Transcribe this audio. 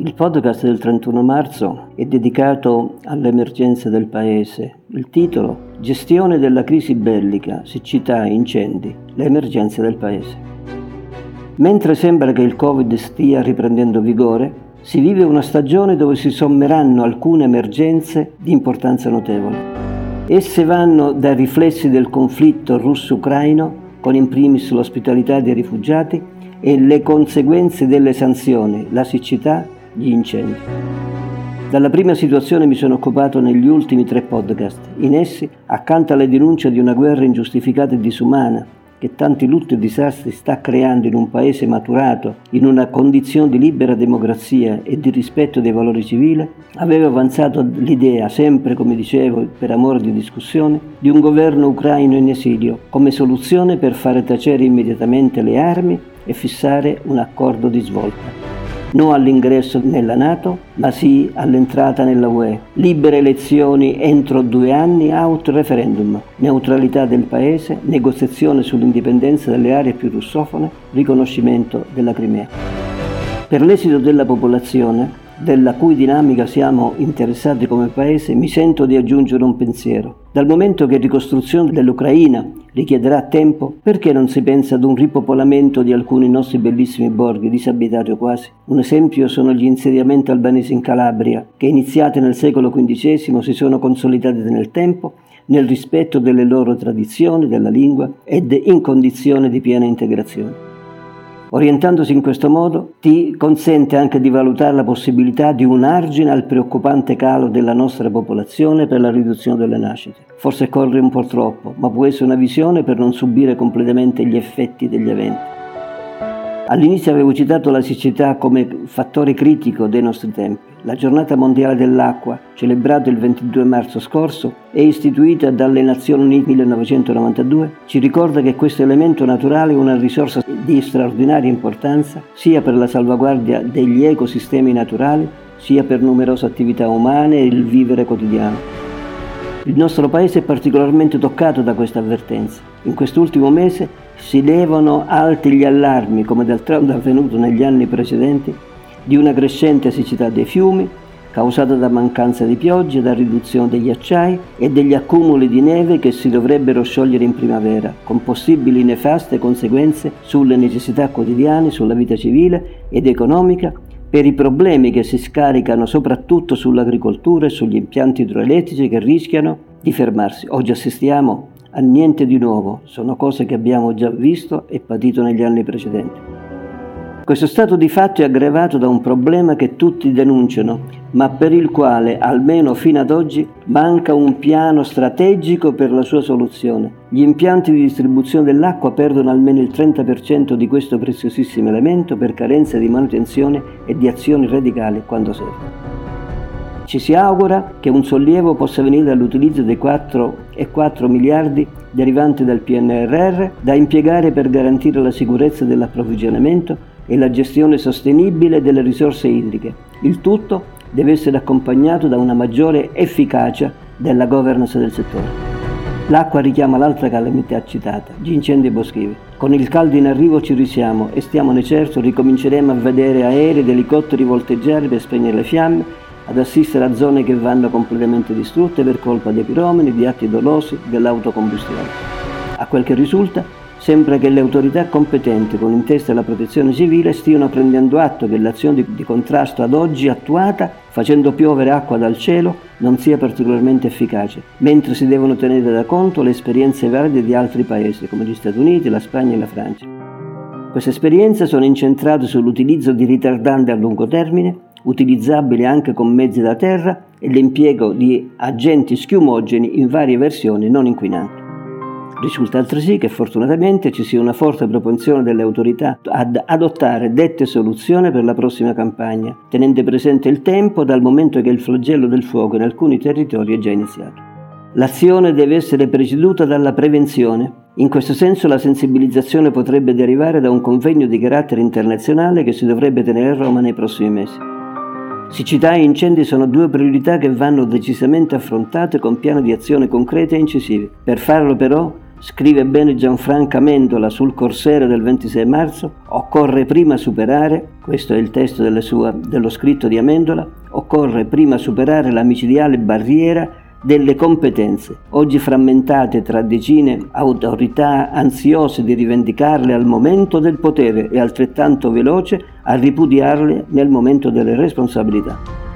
Il podcast del 31 marzo è dedicato all'emergenza del Paese. Il titolo Gestione della crisi bellica, siccità e incendi, le emergenze del Paese. Mentre sembra che il Covid stia riprendendo vigore, si vive una stagione dove si sommeranno alcune emergenze di importanza notevole. Esse vanno dai riflessi del conflitto russo-ucraino, con in primis l'ospitalità dei rifugiati, e le conseguenze delle sanzioni, la siccità, gli incendi. Dalla prima situazione mi sono occupato negli ultimi tre podcast. In essi, accanto alle denunce di una guerra ingiustificata e disumana, che tanti lutti e disastri sta creando in un paese maturato, in una condizione di libera democrazia e di rispetto dei valori civili, avevo avanzato l'idea, sempre come dicevo per amore di discussione, di un governo ucraino in esilio come soluzione per fare tacere immediatamente le armi e fissare un accordo di svolta. No all'ingresso nella Nato, ma sì all'entrata nella UE. Libere elezioni entro due anni, out referendum, neutralità del Paese, negoziazione sull'indipendenza delle aree più russofone, riconoscimento della Crimea. Per l'esito della popolazione, della cui dinamica siamo interessati come Paese, mi sento di aggiungere un pensiero. Dal momento che ricostruzione dell'Ucraina richiederà tempo, perché non si pensa ad un ripopolamento di alcuni nostri bellissimi borghi, disabitati o quasi? Un esempio sono gli insediamenti albanesi in Calabria, che iniziati nel secolo XV si sono consolidati nel tempo nel rispetto delle loro tradizioni, della lingua ed in condizione di piena integrazione. Orientandosi in questo modo ti consente anche di valutare la possibilità di un argine al preoccupante calo della nostra popolazione per la riduzione delle nascite. Forse corre un po' troppo, ma può essere una visione per non subire completamente gli effetti degli eventi. All'inizio avevo citato la siccità come fattore critico dei nostri tempi. La giornata mondiale dell'acqua, celebrata il 22 marzo scorso e istituita dalle Nazioni Unite nel 1992, ci ricorda che questo elemento naturale è una risorsa di straordinaria importanza sia per la salvaguardia degli ecosistemi naturali, sia per numerose attività umane e il vivere quotidiano. Il nostro Paese è particolarmente toccato da questa avvertenza. In quest'ultimo mese si levano alti gli allarmi, come d'altronde avvenuto negli anni precedenti, di una crescente siccità dei fiumi, causata da mancanza di piogge, da riduzione degli acciai e degli accumuli di neve che si dovrebbero sciogliere in primavera, con possibili nefaste conseguenze sulle necessità quotidiane, sulla vita civile ed economica per i problemi che si scaricano soprattutto sull'agricoltura e sugli impianti idroelettrici che rischiano di fermarsi. Oggi assistiamo a niente di nuovo, sono cose che abbiamo già visto e patito negli anni precedenti. Questo stato di fatto è aggravato da un problema che tutti denunciano, ma per il quale, almeno fino ad oggi, manca un piano strategico per la sua soluzione. Gli impianti di distribuzione dell'acqua perdono almeno il 30% di questo preziosissimo elemento per carenza di manutenzione e di azioni radicali quando serve. Ci si augura che un sollievo possa venire dall'utilizzo dei 4,4 miliardi derivanti dal PNRR da impiegare per garantire la sicurezza dell'approvvigionamento e la gestione sostenibile delle risorse idriche. Il tutto deve essere accompagnato da una maggiore efficacia della governance del settore. L'acqua richiama l'altra calamità citata, gli incendi boschivi. Con il caldo in arrivo ci risiamo e stiamone certo ricominceremo a vedere aerei ed elicotteri volteggiare per spegnere le fiamme, ad assistere a zone che vanno completamente distrutte per colpa dei piromani, di atti dolosi, dell'autocombustione. A quel che risulta, Sembra che le autorità competenti, con in testa la protezione civile, stiano prendendo atto che l'azione di contrasto ad oggi attuata, facendo piovere acqua dal cielo, non sia particolarmente efficace, mentre si devono tenere da conto le esperienze valide di altri paesi, come gli Stati Uniti, la Spagna e la Francia. Queste esperienze sono incentrate sull'utilizzo di ritardanti a lungo termine, utilizzabili anche con mezzi da terra, e l'impiego di agenti schiumogeni in varie versioni non inquinanti. Risulta altresì che fortunatamente ci sia una forte propensione delle autorità ad adottare dette soluzioni per la prossima campagna, tenendo presente il tempo dal momento che il flagello del fuoco in alcuni territori è già iniziato. L'azione deve essere preceduta dalla prevenzione. In questo senso la sensibilizzazione potrebbe derivare da un convegno di carattere internazionale che si dovrebbe tenere a Roma nei prossimi mesi. Siccità e incendi sono due priorità che vanno decisamente affrontate con piani di azione concreti e incisivi. Per farlo però Scrive bene Gianfranca Mendola sul Corsiere del 26 marzo, occorre prima superare, questo è il testo sue, dello scritto di Amendola, occorre prima superare la micidiale barriera delle competenze, oggi frammentate tra decine autorità ansiose di rivendicarle al momento del potere e altrettanto veloce a ripudiarle nel momento delle responsabilità.